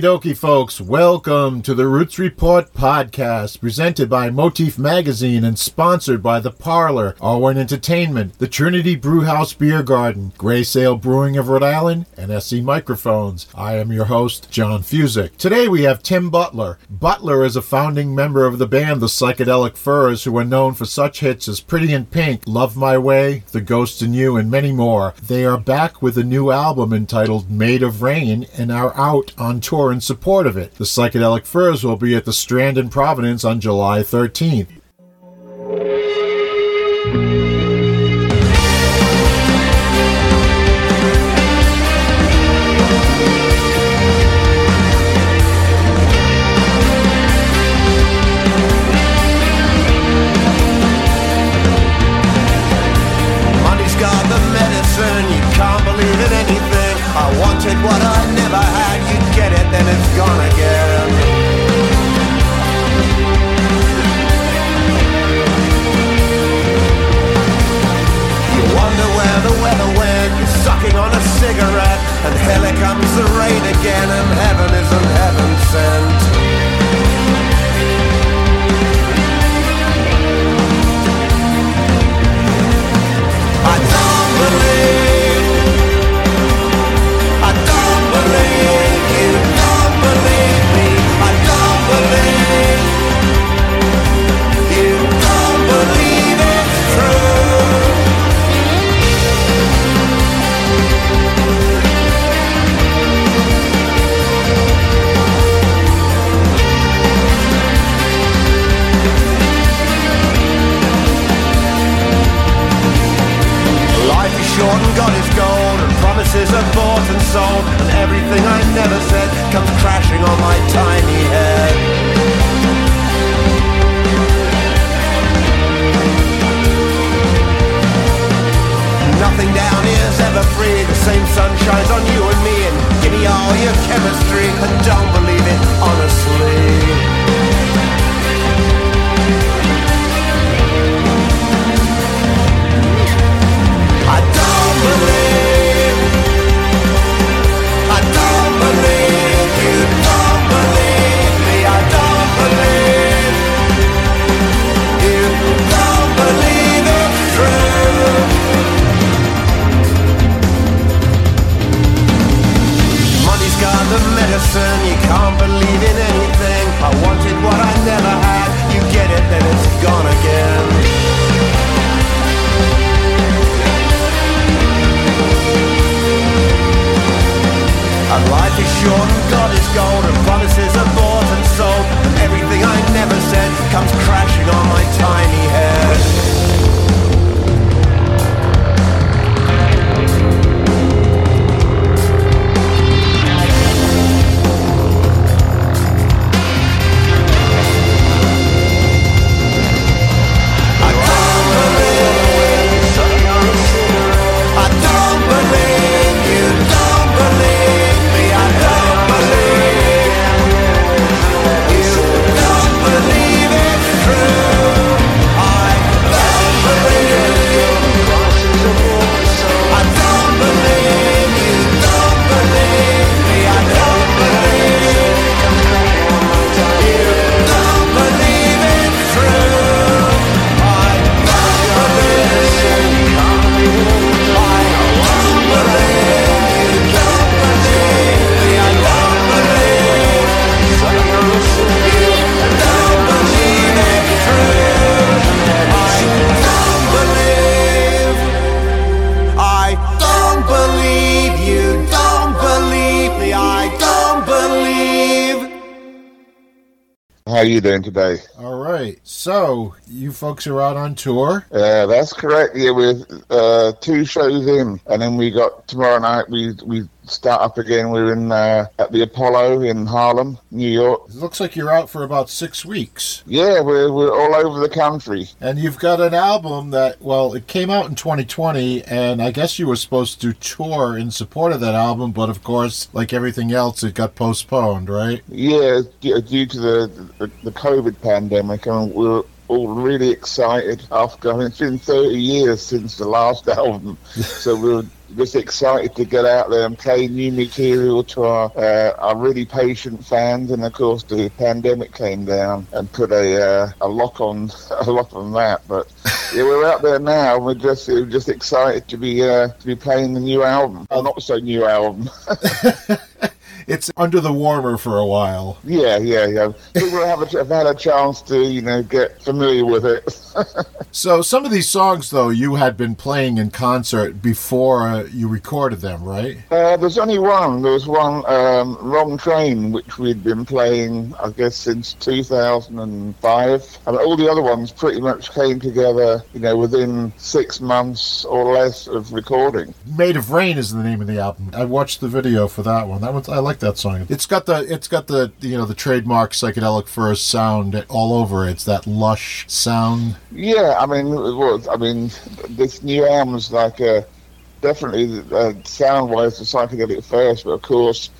Okie dokie, folks. Welcome to the Roots Report podcast, presented by Motif Magazine and sponsored by The Parlour, R1 Entertainment, the Trinity Brewhouse Beer Garden, Grey Sail Brewing of Rhode Island, and SE Microphones. I am your host, John Fuzek. Today we have Tim Butler. Butler is a founding member of the band The Psychedelic Furs, who are known for such hits as Pretty in Pink, Love My Way, The Ghost in You, and many more. They are back with a new album entitled Made of Rain and are out on tour in support of it. The Psychedelic Furs will be at the Strand in Providence on July 13th. Money's got the medicine, you can't believe wanted what I never had, you get it, then it's gone again. You wonder where the weather went, you're sucking on a cigarette, and it comes the rain again, and heaven isn't heaven sent. I don't believe short and God is gold And promises are bought and sold. And everything I never said Comes crashing on my tiny head today? All right. So, you folks are out on tour. Yeah, that's correct. Yeah, we're uh, two shows in, and then we got tomorrow night. We we start up again. We're in uh, at the Apollo in Harlem, New York. It looks like you're out for about six weeks. Yeah, we're we're all over the country. And you've got an album that, well, it came out in 2020, and I guess you were supposed to tour in support of that album, but of course, like everything else, it got postponed, right? Yeah, due, to the, the the COVID pandemic, and we're all really excited after. I mean, it's been 30 years since the last album, so we're just excited to get out there and play new material to our uh, our really patient fans. And of course, the pandemic came down and put a uh, a lock on a lock on that. But yeah, we're out there now. and We're just we're just excited to be uh, to be playing the new album, or not so new album. It's under the warmer for a while. yeah, yeah, yeah. People have, a, have had a chance to you know get familiar with it. So some of these songs, though, you had been playing in concert before uh, you recorded them, right? Uh, there's only one. There was one, um, Wrong Train, which we'd been playing, I guess, since 2005. And all the other ones pretty much came together, you know, within six months or less of recording. Made of Rain is the name of the album. I watched the video for that one. That one, I like that song. It's got the, it's got the, you know, the trademark psychedelic furs sound all over. It's that lush sound. Yeah, I mean, it was, I mean, this new album's like uh, definitely uh, sound-wise the psychedelic furs, but of course,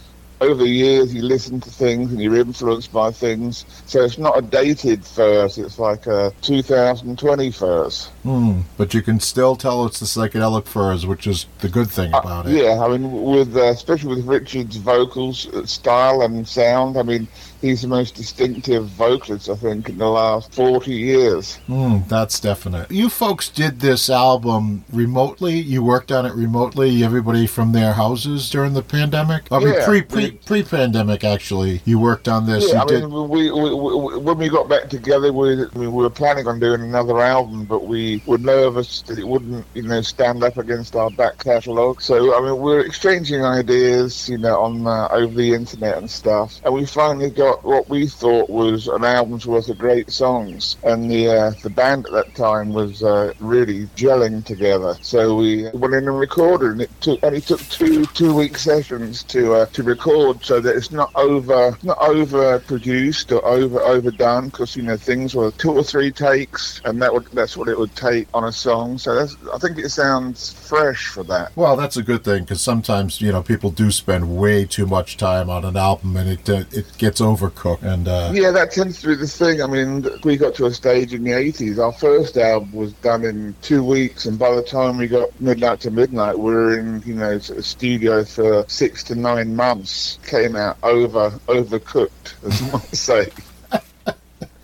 over the years you listen to things and you're influenced by things. So it's not a dated furs; it's like a 2020 furs. Hmm. But you can still tell it's the psychedelic furs, which is the good thing about it. Yeah, I mean, with uh, especially with Richard's vocals, uh, style, and sound. I mean, he's the most distinctive vocalist I think in the last 40 years. Hmm, that's definite. You folks did this album remotely. You worked on it remotely. Everybody from their houses during the pandemic. I mean, Yeah, pre pre pre pandemic actually. You worked on this. Yeah, you I did. mean, we, we, we, when we got back together, we, we were planning on doing another album, but we were nervous that it wouldn't, you know, stand up against our back catalogue. So, I mean, we're exchanging ideas, you know, on uh, over the internet and stuff, and we finally got what we thought was an album's worth of great songs. And the uh, the band at that time was uh, really gelling together. So we went in and recorded, and it took only took two two week sessions to uh, to record, so that it's not over not over produced or over overdone, because you know things were two or three takes, and that would that's what it would take on a song. So that's, I think it sounds fresh for that. Well, that's a good thing because sometimes you know people do spend way too much time on an album and it uh, it gets overcooked. And uh, Yeah, that tends to be the thing. I mean, we got to a stage in the 80s. Our first album was done in two weeks, and by the time we got Midnight to Midnight, we were in, you know, a studio for six to nine months. Came out over overcooked, as you might say.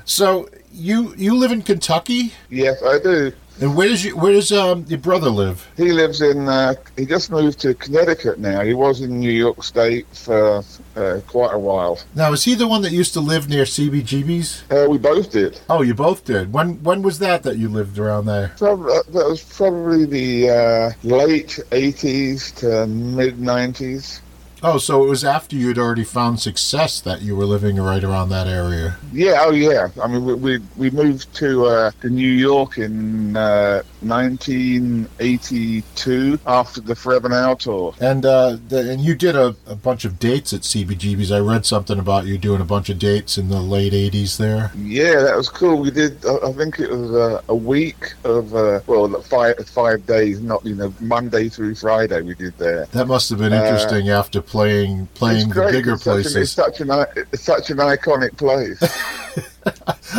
so you you live in Kentucky, Yes, I do. and where does you where does um, your brother live? He lives in. Uh, he just moved to Connecticut now. He was in New York State for uh, quite a while. Now, is he the one that used to live near CBGB's? Uh, we both did. Oh, you both did. When when was that that you lived around there? Uh, that was probably the uh, late 80s to mid 90s. Oh, so it was after you'd already found success that you were living right around that area. Yeah, oh yeah. I mean, we we, we moved to uh, to New York in uh, 1982 after the Forever Now tour. And uh, the, and you did a, a bunch of dates at CBGB's. I read something about you doing a bunch of dates in the late '80s there. Yeah, that was cool. We did. I think it was uh, a week of uh, well, five five days, not you know Monday through Friday. We did there. That must have been Uh, interesting after playing playing the bigger it's such an, places. it's such an it's such an iconic place.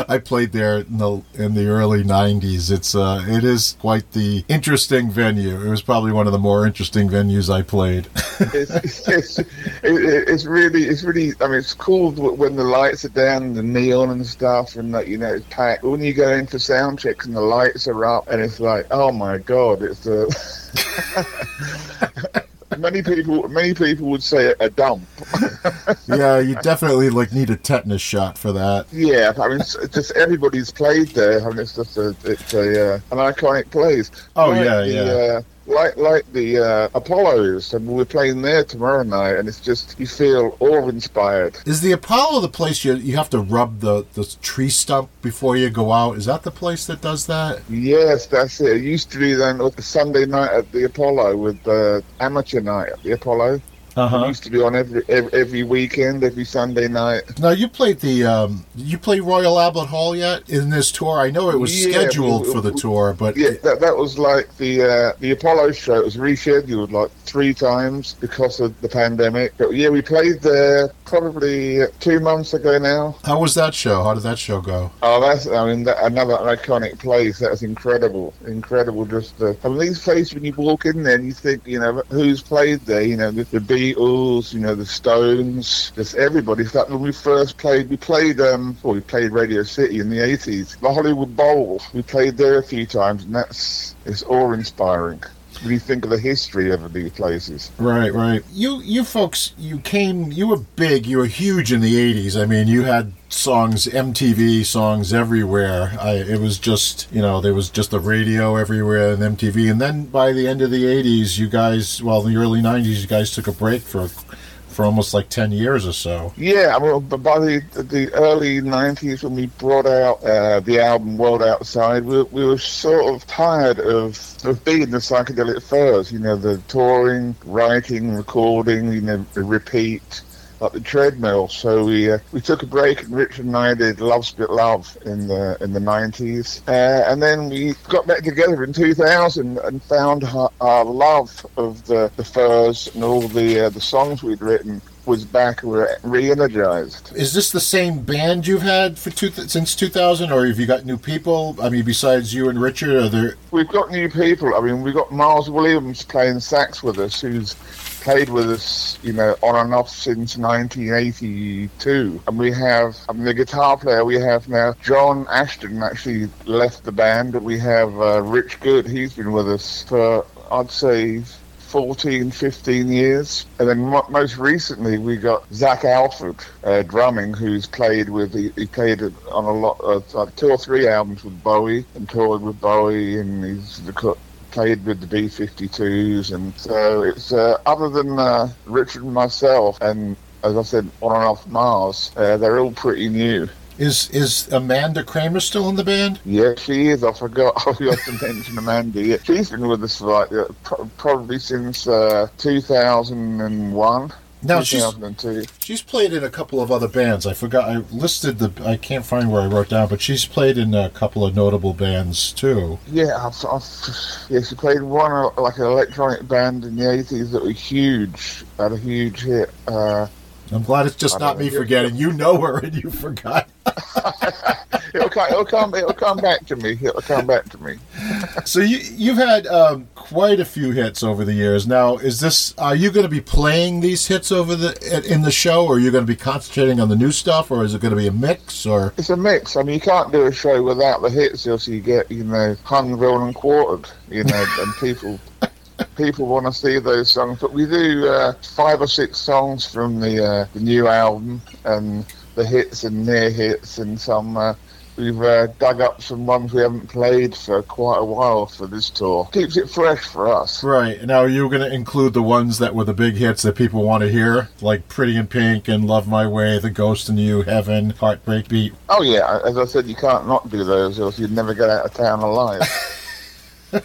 I played there in the in the early '90s. It's uh, it is quite the interesting venue. It was probably one of the more interesting venues I played. it's, it's, it's, it, it's really, it's really. I mean, it's cool when the lights are down, the neon and stuff, and like you know, it's packed. But when you go in for sound checks and the lights are up, and it's like, oh my god, it's a. many people, many people would say a dump. yeah, you definitely like need a tetanus shot for that. Yeah, I mean, just everybody's played there. I mean, it's just a, it's a uh, an iconic place. Oh, Like yeah, the, yeah. Uh, like like the uh, Apollos, and we're playing there tomorrow night, and it's just you feel awe-inspired. Is the Apollo the place you you have to rub the the tree stump before you go out? Is that the place that does that? Yes, that's it. It used to be then on the Sunday night at the Apollo with the amateur night at the Apollo. Uh It used to be on every, every every weekend, every Sunday night. Now you played the um, you play Royal Albert Hall yet in this tour? I know it was Yeah, scheduled we- for the tour, but Yeah, that that was like the uh, the Apollo show. It was rescheduled like three times because of the pandemic. But yeah, we played there probably two months ago now. How was that show? How did that show go? Oh, that's, I mean, that, another iconic place. That's incredible. Incredible. Just the, I mean, these places, when you walk in there and you think, you know, who's played there? You know, the, the Beatles, you know, the Stones, just everybody. In fact, when we first played, we played, um, well, we played Radio City in the 80s. The Hollywood Bowl, we played there a few times, and that's, it's awe-inspiring when you think of the history of these places. Right, right. You, you folks, you came, you were big, you were huge in the '80s. I mean, you had songs, MTV songs everywhere. I, it was just, you know, there was just the radio everywhere and MTV. And then by the end of the '80s, you guys, well, in the early '90s, you guys took a break for for almost like 10 years or so. Yeah, well, by the the early 90s, when we brought out uh, the album World Outside, we, we were sort of tired of, of being the psychedelic furs, you know, the touring, writing, recording, you know, the repeat like the treadmill. So we uh, we took a break, and Richard and I did Love Spit Love in the in the nineties, uh, and then we got back together in 2000 and found our, our love of the, the furs and all the uh, the songs we'd written was back and re-energized. Is this the same band you've had for two th- since 2000, or have you got new people? I mean, besides you and Richard, are there? We've got new people. I mean, we've got Mars Williams playing sax with us, who's played with us, you know, on and off since 1982. And we have, I mean, the guitar player we have now, John Ashton, actually left the band. We have uh, Rich Good, he's been with us for, I'd say, 14, 15 years. And then most recently, we got Zach Alford uh, drumming, who's played with, he, he played on a lot, of, uh, two or three albums with Bowie and toured with Bowie, and he's played with the B-52s. And so it's, uh, other than uh, Richard and myself, and as I said, on and off Mars, uh, they're all pretty new. Is is Amanda Kramer still in the band? Yeah, she is. I forgot. I forgot to mention Amanda. She's been with us for like uh, pro- probably since uh, 2001. Now she's she's played in a couple of other bands. I forgot. I listed the. I can't find where I wrote down, but she's played in a couple of notable bands too. Yeah, I've, I've, yeah. She played one uh, like an electronic band in the '80s that was huge. Had a huge hit. Uh, I'm glad it's just not me forgetting. You know her and you forgot. it'll, come, it'll come. It'll come back to me. It'll come back to me. so you you've had um, quite a few hits over the years. Now, is this? Are you going to be playing these hits over the in the show, or are you going to be concentrating on the new stuff, or is it going to be a mix? Or it's a mix. I mean, you can't do a show without the hits, else you get you know hung, drawn, and quartered. You know, and people people want to see those songs. But we do uh, five or six songs from the uh, the new album and the hits and near hits and some. Uh, we've uh, dug up some ones we haven't played for quite a while for this tour. Keeps it fresh for us. Right. Now, are you going to include the ones that were the big hits that people want to hear, like Pretty in Pink and Love My Way, The Ghost in You, Heaven, Heartbreak Beat? Oh, yeah. As I said, you can't not do those, else you'd never get out of town alive.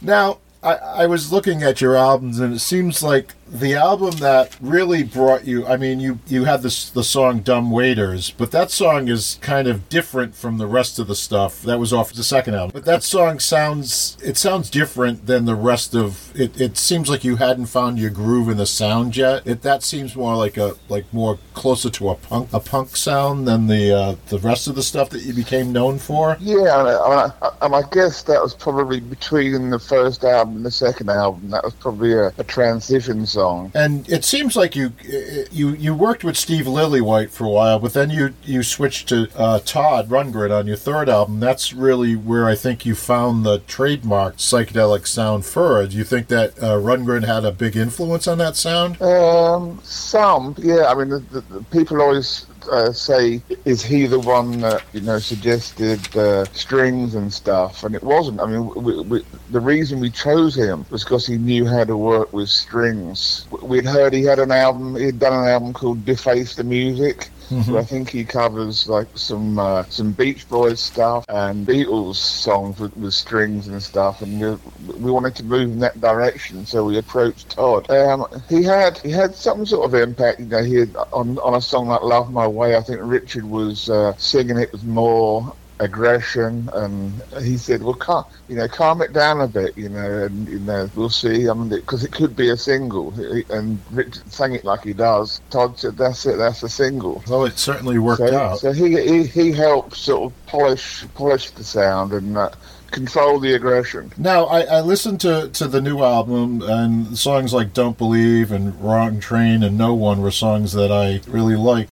now, I, I was looking at your albums, and it seems like the album that really brought you i mean you you had this the song dumb waiters but that song is kind of different from the rest of the stuff that was off the second album. But that song sounds it sounds different than the rest of it it seems like you hadn't found your groove in the sound yet. It that seems more like a like more closer to a punk a punk sound than the uh the rest of the stuff that you became known for. Yeah and I, I, I guess that was probably between the first album and the second album. That was probably a, a transition And it seems like you you you worked with Steve Lillywhite for a while, but then you you switched to uh, Todd Rundgren on your third album. That's really where I think you found the trademark psychedelic sound for. Do you think that uh, Rundgren had a big influence on that sound? Um, some, yeah. I mean, the, the, the people always uh, say, is he the one that you know suggested uh, strings and stuff? And it wasn't. I mean, we, we, the reason we chose him was because he knew how to work with strings. We'd heard he had an album. He'd done an album called Deface the Music, Mm-hmm. I think he covers like some uh, some Beach Boys stuff and Beatles songs with, with strings and stuff, and we, we, wanted to move in that direction. So we approached Todd. Um, he had he had some sort of impact. You know, he had, on on a song like Love My Way. I think Richard was uh, singing it with more aggression, and he said, "Well, calm, you know, calm it down a bit, you know, and you know, we'll see." I mean, because it could be a single, and Richard sang it like he does. Todd said, "That's it, that's a single." Well, it certainly worked so, out. So he, he he helped sort of polish polish the sound and. Uh, control the aggression. Now, I, I listened to, to the new album, and songs like Don't Believe and Wrong Train and No One were songs that I really like.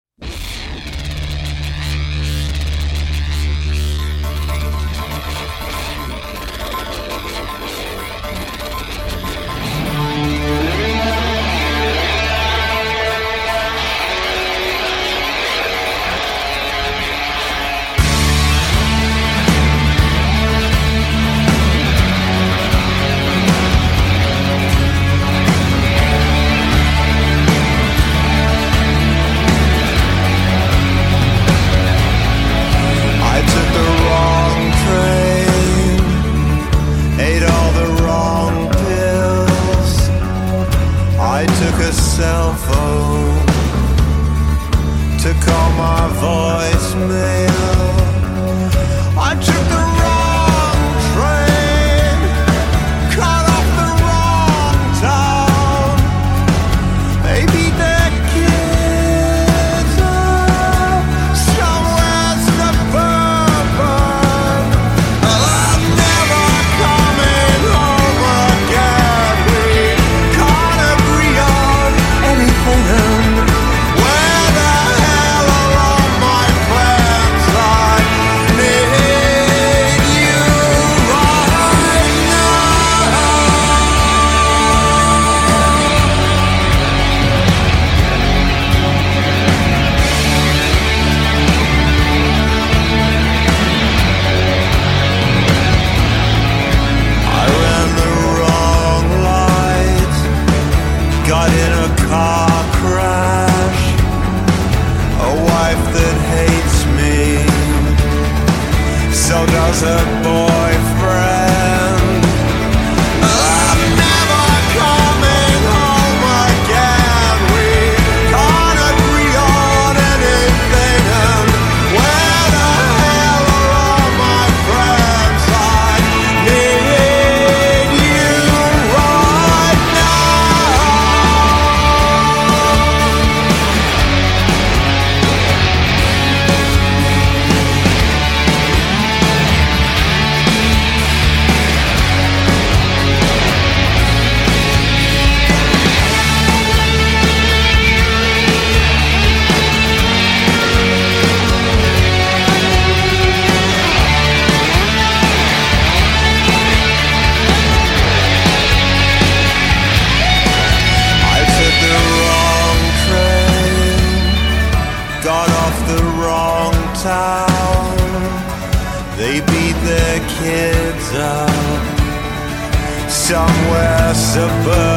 Somewhere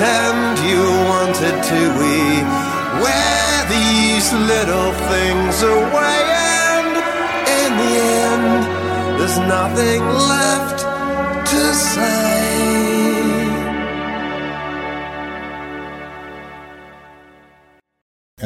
pretend you wanted to. We wear these little things away, and in the end, there's nothing left to say.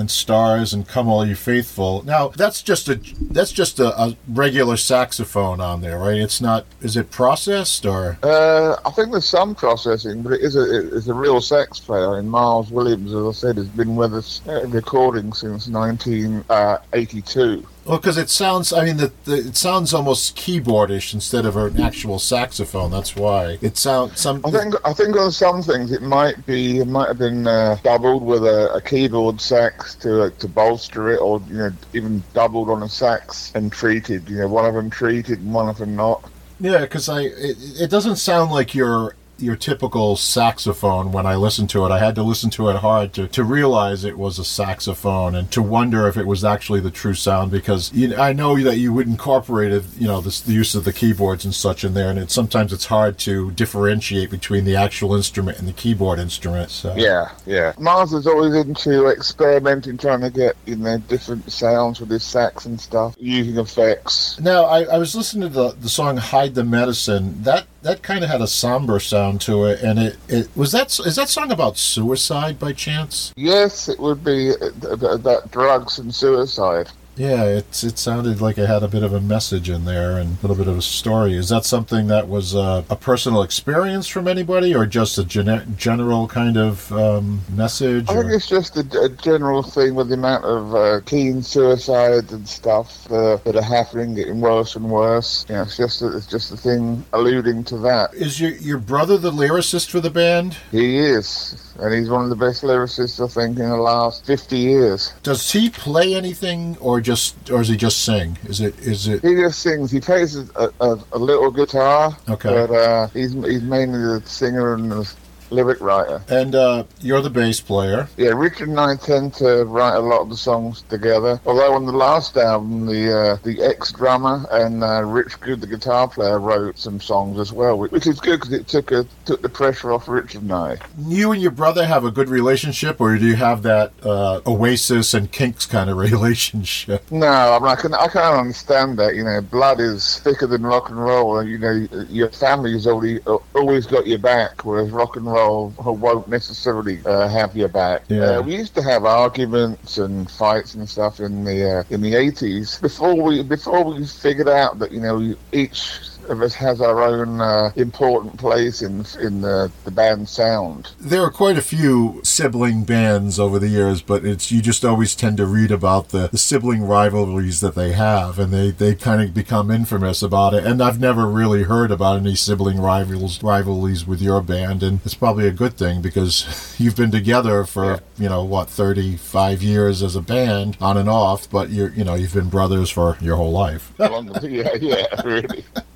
And stars and come all you faithful now that's just a that's just a, a regular saxophone on there right it's not is it processed or Uh, I think there's some processing, but it is a it is a real sax player. And Mars Williams, as I said, has been with us uh, recording since 1982. Well, because it sounds, I mean, the, the, it sounds almost keyboardish instead of an actual saxophone. That's why it sounds some. I think I think on some things it might be it might have been uh, doubled with a, a keyboard sax to uh, to bolster it, or you know even doubled on a sax and treated. You know, one of them treated and one of them not. Yeah, because I it, it doesn't sound like you're your typical saxophone when I listened to it. I had to listen to it hard to, to realize it was a saxophone and to wonder if it was actually the true sound because you, I know that you would incorporate it, you know, this, the use of the keyboards and such in there, and it, sometimes it's hard to differentiate between the actual instrument and the keyboard instrument. So. Yeah, yeah. Mars is always into experimenting, trying to get you know different sounds with his sax and stuff, using effects. Now, I, I was listening to the, the song "Hide the Medicine." That that kind of had a somber sound to it, and it, it was that is that song about suicide by chance? Yes, it would be uh, about drugs and suicide. Yeah, it's it sounded like it had a bit of a message in there and a little bit of a story. Is that something that was uh, a personal experience from anybody, or just a gen- general kind of um, message? I think it's just a, a general thing with the amount of uh, teen suicides and stuff uh, that are happening, getting worse and worse. Yeah, it's just a, it's just a thing alluding to that. Is your your brother the lyricist for the band? He is, and he's one of the best lyricists I think in the last fifty years. Does he play anything, or just or does he just sing? Is it is it He just sings. He plays a, a, a little guitar, okay? but uh, he's he's mainly the singer and the lyric writer. And uh, you're the bass player. Yeah, Richard and I tend to write a lot of the songs together. Although on the last album, the uh, the ex drummer and uh, Rich Good, the guitar player, wrote some songs as well, which, is good because it took a, took the pressure off Richard and I. You and your brother have a good relationship, or do you have that uh, Oasis and Kinks kind of relationship? No, I, mean, I can I can't understand that. You know, blood is thicker than rock and roll, and you know your family's already always got your back, whereas rock and roll won't necessarily uh, have your back. Yeah. Uh, we used to have arguments and fights and stuff in the uh, in the eighties before we before we figured out that you know each of us has our own uh, important place in in the, the band sound. There are quite a few sibling bands over the years, but it's you just always tend to read about the, the sibling rivalries that they have, and they, they kind of become infamous about it. And I've never really heard about any sibling rivals rivalries with your band, and it's probably a good thing because you've been together for Yeah. you know what thirty five years as a band on and off, but you're you know you've been brothers for your whole life. Yeah, yeah, really.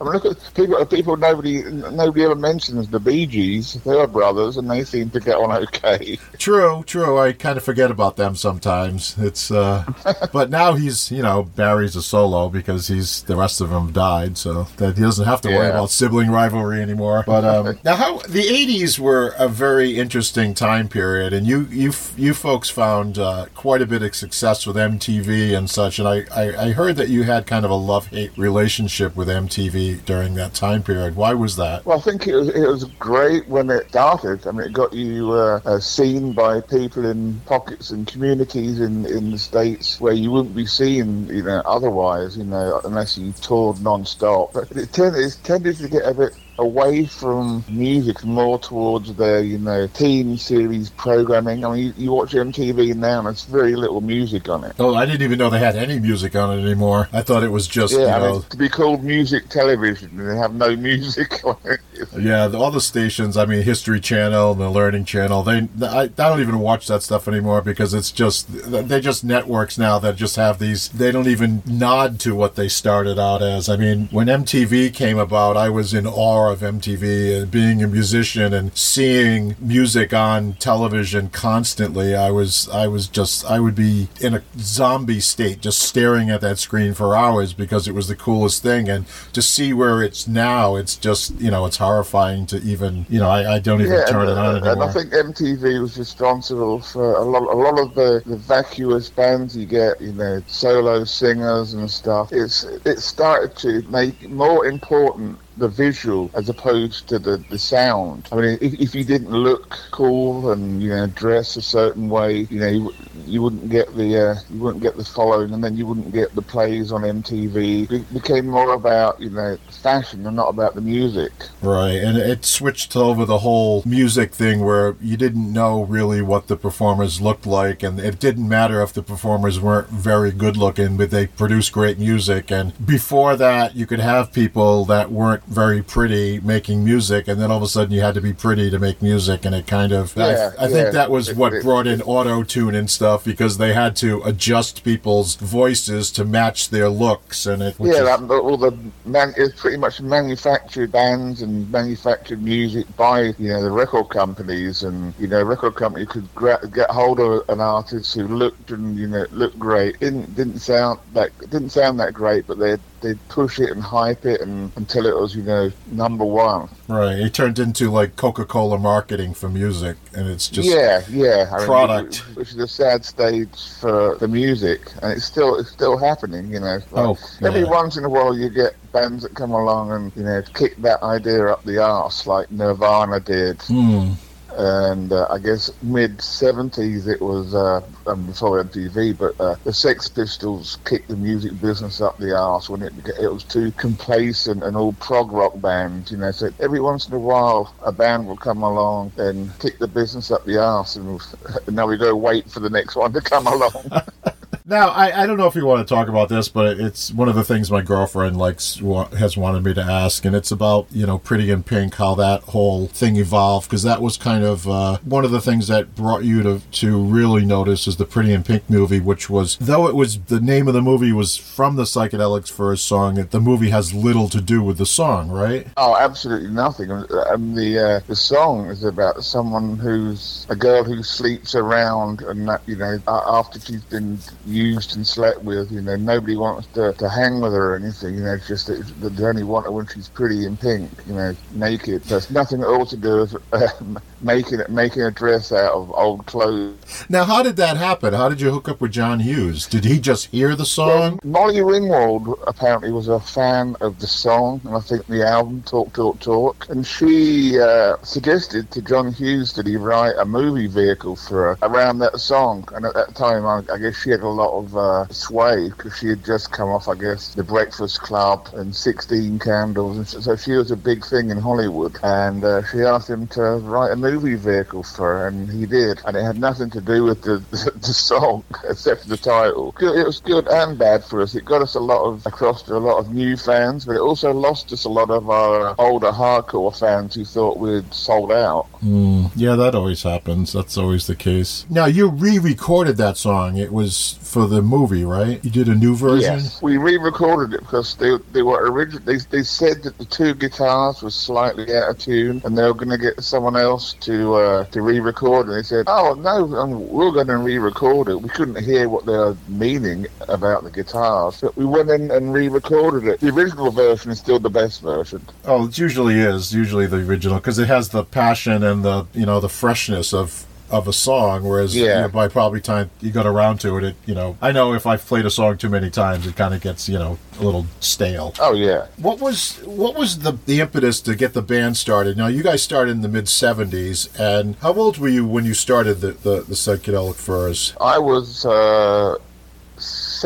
I mean, look at people. People nobody nobody ever mentions the Bee Gees. They were brothers, and they seem to get on okay. True, true. I kind of forget about them sometimes. It's, uh, but now he's, you know, Barry's a solo because he's the rest of them died, so that he doesn't have to worry about sibling rivalry anymore. But um, now, how the '80s were a very interesting time period, and you, you, you folks found uh, quite a bit of success with MTV and such. And I, I, I heard that you had kind of a love-hate relationship with MTV during that time period. Why was that? Well, I think it was it was great when it started. I mean, it got you uh, uh, seen by people in pockets and communities in, in the states where you wouldn't be seen, you know, otherwise, you know, unless you toured non-stop. But it, it tended to get a bit away from music more towards the you know teen series programming. I mean, you, you watch MTV now, and there's very little music on it. Oh, I didn't even know they had any music on it anymore. I thought it was just, Yeah, you know, to be called music television, and they have no music on it. Yeah, the, all the stations. I mean, History Channel, the Learning Channel. They, I, I don't even watch that stuff anymore because it's just they just networks now that just have these. They don't even nod to what they started out as. I mean, when MTV came about, I was in awe of MTV and being a musician and seeing music on television constantly. I was, I was just, I would be in a zombie state, just staring at that screen for hours because it was the coolest thing. And to see where it's now, it's just, you know, it's horrifying to even, you know, I, I don't even turn it on and, anymore. and I think MTV was responsible for a lot, a lot of the, the vacuous bands you get, you know, solo singers and stuff. It's it started to make more important the visual as opposed to the, the sound. I mean, if, if you didn't look cool and you know dress a certain way, you know you, you wouldn't get the uh, you wouldn't get the following, and then you wouldn't get the plays on MTV. It became more about you know fashion and not about the music. Right, and it switched over the whole music thing where you didn't know really what the performers looked like, and it didn't matter if the performers weren't very good looking, but they produced great music. And before that, you could have people that weren't very pretty making music, and then all of a sudden you had to be pretty to make music, and it kind of Yeah, I, I yeah. think that was It- what it- brought in auto tune and stuff because they had to adjust people's voices to match their looks, and it yeah, is- that, all the man, it's pretty much manufactured bands and manufactured music by you know the record companies, and you know record company could gra- get hold of an artist who looked and you know looked great. Didn't didn't sound that didn't sound that great, but they they'd push it and hype it and until it was you know number one. right. It turned into like Coca Cola marketing for music, and it's just yeah, yeah. I mean, product. which, which is a sad stage for the music, and it's still it's still happening. You know, Like, Oh, every yeah. once in a while you get bands that come along and you know kick that idea up the arse, like Nirvana did. Hmm. And uh, I guess mid '70s it was uh, um, before MTV, but uh, the Sex Pistols kicked the music business up the arse when it it was too complacent and all prog rock bands. You know, so every once in a while a band will come along and kick the business up the arse, and, and now we go wait for the next one to come along. Now, I, I don't know if you want to talk about this, but it's one of the things my girlfriend likes has wanted me to ask, and it's about you know Pretty in Pink, how that whole thing evolved, because that was kind of uh, one of the things that brought you to to really notice is the Pretty in Pink movie, which was though it was the name of the movie was from the Psychedelic Furs' song, it, the movie has little to do with the song, right? Oh, absolutely nothing. And the uh, the song is about someone who's a girl who sleeps around, and that you know after she's been used and slept with, you know nobody wants to, to hang with her or anything. You know, it's just that they only want her when she's pretty in pink, you know, naked. There's nothing at all to do with um, making it making a dress out of old clothes. Now, how did that happen? How did you hook up with John Hughes? Did he just hear the song? Molly Ringwald apparently was a fan of the song, and I think the album Talk Talk Talk, and she uh, suggested to John Hughes that he write a movie vehicle for her around that song. And at that time, I, I guess she had a lot of uh, sway because she had just come off, I guess, The Breakfast Club and 16 Candles, and so, so she was a big thing in Hollywood. And uh, she asked him to write a movie vehicle for her, and he did. And it had nothing to do with the the song except for the title. It was good and bad for us. It got us a lot of across to a lot of new fans, but it also lost us a lot of our older hardcore fans who thought we'd sold out. Mm, yeah, that always happens. That's always the case. Now, you re-recorded that song. It was for the movie, right? You did a new version. Yes, we re-recorded it because they they were original. They, they said that the two guitars were slightly out of tune, and they were going to get someone else to uh, to re-record. And they said, "Oh no, um, we're going to re-record it." We couldn't hear what they were meaning about the guitars, but we went in and re-recorded it. The original version is still the best version. Oh, it usually is usually the original because it has the passion and the you know the freshness of of a song. Whereas Yeah. you know, by probably time you got around to it, it you know I know if I've played a song too many times, it kind of gets you know a little stale. Oh yeah. What was what was the the impetus to get the band started? Now you guys started in the mid '70s, and how old were you when you started the the, the psychedelic furs? I was uh,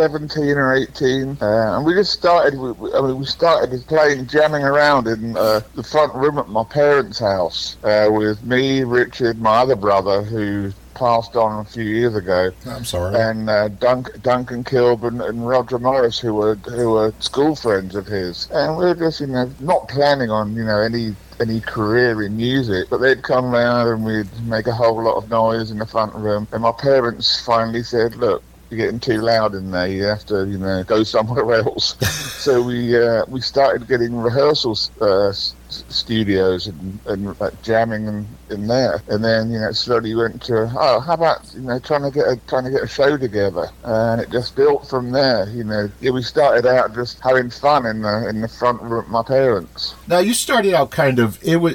17 or 18, uh, and we just started. we- I mean, we started playing, jamming around in uh, the front room at my parents' house uh, with me, Richard, my other brother, who passed on a few years ago, I'm sorry. and uh, Dunk, Duncan Kilburn and Roger Morris, who were who were school friends of his, and we were just, you know, not planning on, you know, any any career in music, but they'd come round and we'd make a whole lot of noise in the front room, and my parents finally said, "Look." You're getting too loud in there. You have to, you know, go somewhere else. so we uh, we started getting rehearsals uh, studios and, and like, jamming in, in there, and then you know slowly went to oh how about you know trying to get a trying to get a show together, and it just built from there. You know, yeah, we started out just having fun in the in the front room with my parents. Now you started out kind of it was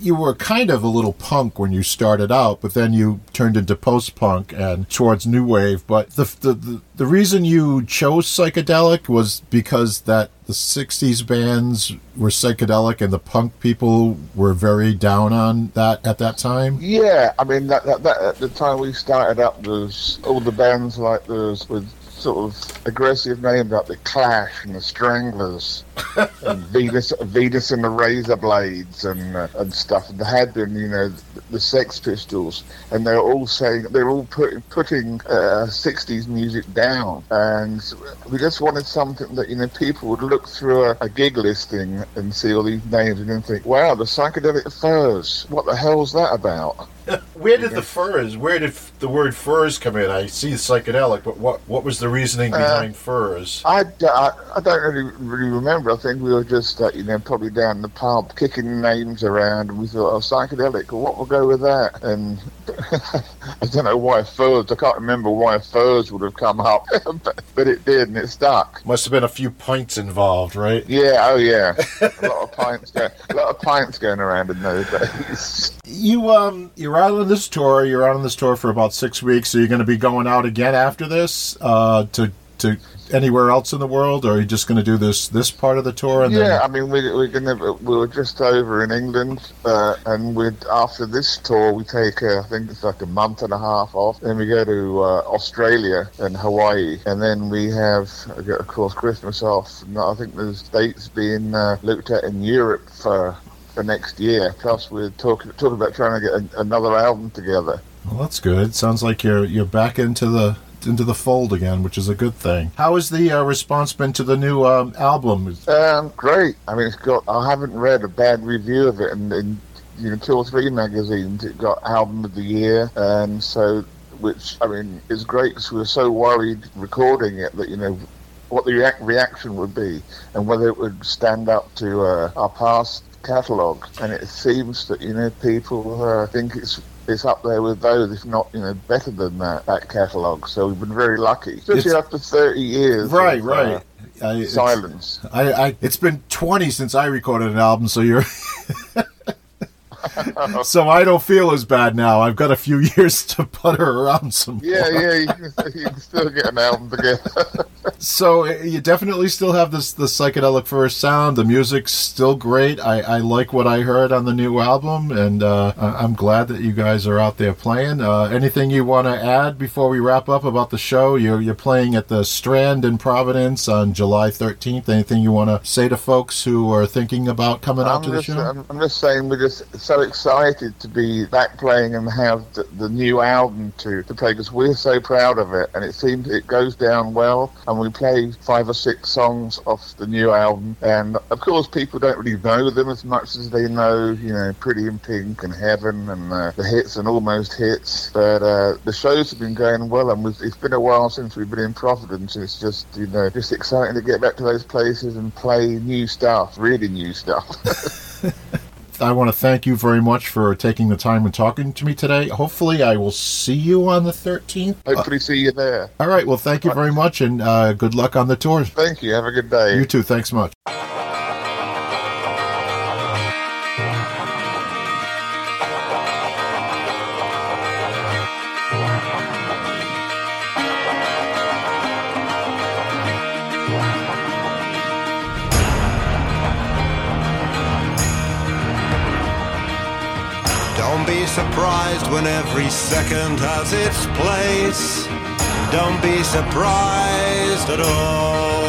you were kind of a little punk when you started out, but then you turned into post punk and towards new wave. But the, the the the reason you chose psychedelic was because that the '60s bands were psychedelic and the punk people were very down on that at that time? Yeah, I mean that, that, that at the time we started up, there's all the bands like those with sort of aggressive names like the Clash and the Stranglers, and Venus, Venus and the Razor Blades and uh, and stuff. And there had been, you know, the, the Sex Pistols, and they're all saying they're all putting putting uh, '60s music down, and we just wanted something that you know people would look through a, a gig listing and see all these names and then think, wow, the psychedelic furs. What the hell's that about? Where did the furs? Where did f- the word furs come in? I see psychedelic, but what what was the reasoning Uh, behind furs? I, don't really really remember. I think we were just uh, you know probably down the pub kicking names around, and we thought, oh, psychedelic. Well, what will go with that? And I don't know why furs. I can't remember why furs would have come up, but, but it did, and it stuck. Must have been a few pints involved, right? Yeah, oh yeah, a lot of pints, go, a lot of pints going around in those days. You um you're out on this tour. You're out on this tour for about six weeks. Are you going to be going out again after this uh, to to anywhere else in the world, or are you just going to do this this part of the tour Yeah, I mean, we, we're gonna we were just over in England, uh, and we after this tour we take uh, I think it's like a month and a half off. Then we go to uh, Australia and Hawaii, and then we have of course Christmas off. I think there's dates being uh, looked at in Europe for for next year. Plus we're talking talking about trying to get a, another album together. Well, that's good. Sounds like you're you're back into the into the fold again, which is a good thing. How has the uh, response been to the new um, album? Um, great. I mean, it's got. I haven't read a bad review of it, and in you know two or three magazines, it got album of the year, and so which I mean is great because we were so worried recording it that you know what the reac- reaction would be and whether it would stand up to uh, our past catalogue. And it seems that you know people uh, think it's. It's up there with those, if not, you know, better than that, that catalogue. So we've been very lucky, especially It's- after 30 years. Right, of, right. uh, I, it's- silence. I, I it's been 20 since I recorded an album, so you're so I don't feel as bad now. I've got a few years to putter around some. Yeah, more. yeah, you can, you can still get an album together. So uh, you definitely still have this the psychedelic furs sound. The music's still great. I, I like what I heard on the new album, and uh, I'm glad that you guys are out there playing. Uh, anything you want to add before we wrap up about the show? You're you're playing at the Strand in Providence on July 13th. Anything you want to say to folks who are thinking about coming out I'm to the show? I'm, I'm just saying we're just so excited to be back playing and have the, the new album to, to play because we're so proud of it and it seems it goes down well and we play five or six songs off the new album and of course people don't really know them as much as they know you know Pretty in Pink and Heaven and uh, the hits and almost hits but uh, the shows have been going well and we've, it's been a while since we've been in Providence it's just you know just exciting to get back to those places and play new stuff really new stuff I want to thank you very much for taking the time and talking to me today. Hopefully, I will see you on the 13th. Uh, hopefully see you there all right. Well, thank you very much, and uh, good luck on the tour. Thank you. Have a good day. You too. Thanks much. Surprised when every second has its place. Don't be surprised at all.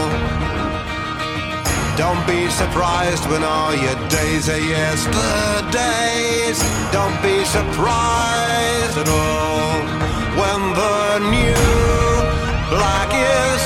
Don't be surprised when all your days are yesterdays. Don't be surprised at all when the new black is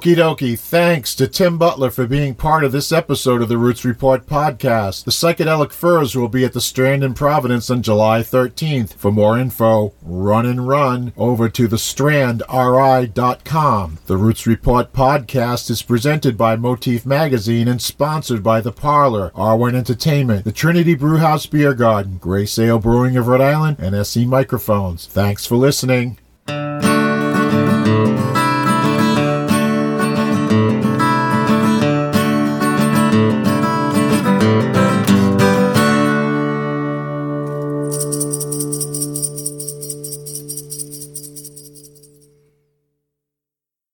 Okie dokie. Thanks to Tim Butler for being part of this episode of the Roots Report podcast. The Psychedelic Furs will be at the Strand in Providence on July 13th. For more info, run and run over to thestrandri.com. The Roots Report podcast is presented by Motif Magazine and sponsored by The Parlour, R1 Entertainment, the Trinity Brewhouse Beer Garden, Grey Sail Brewing of Rhode Island, and SE Microphones. Thanks for listening.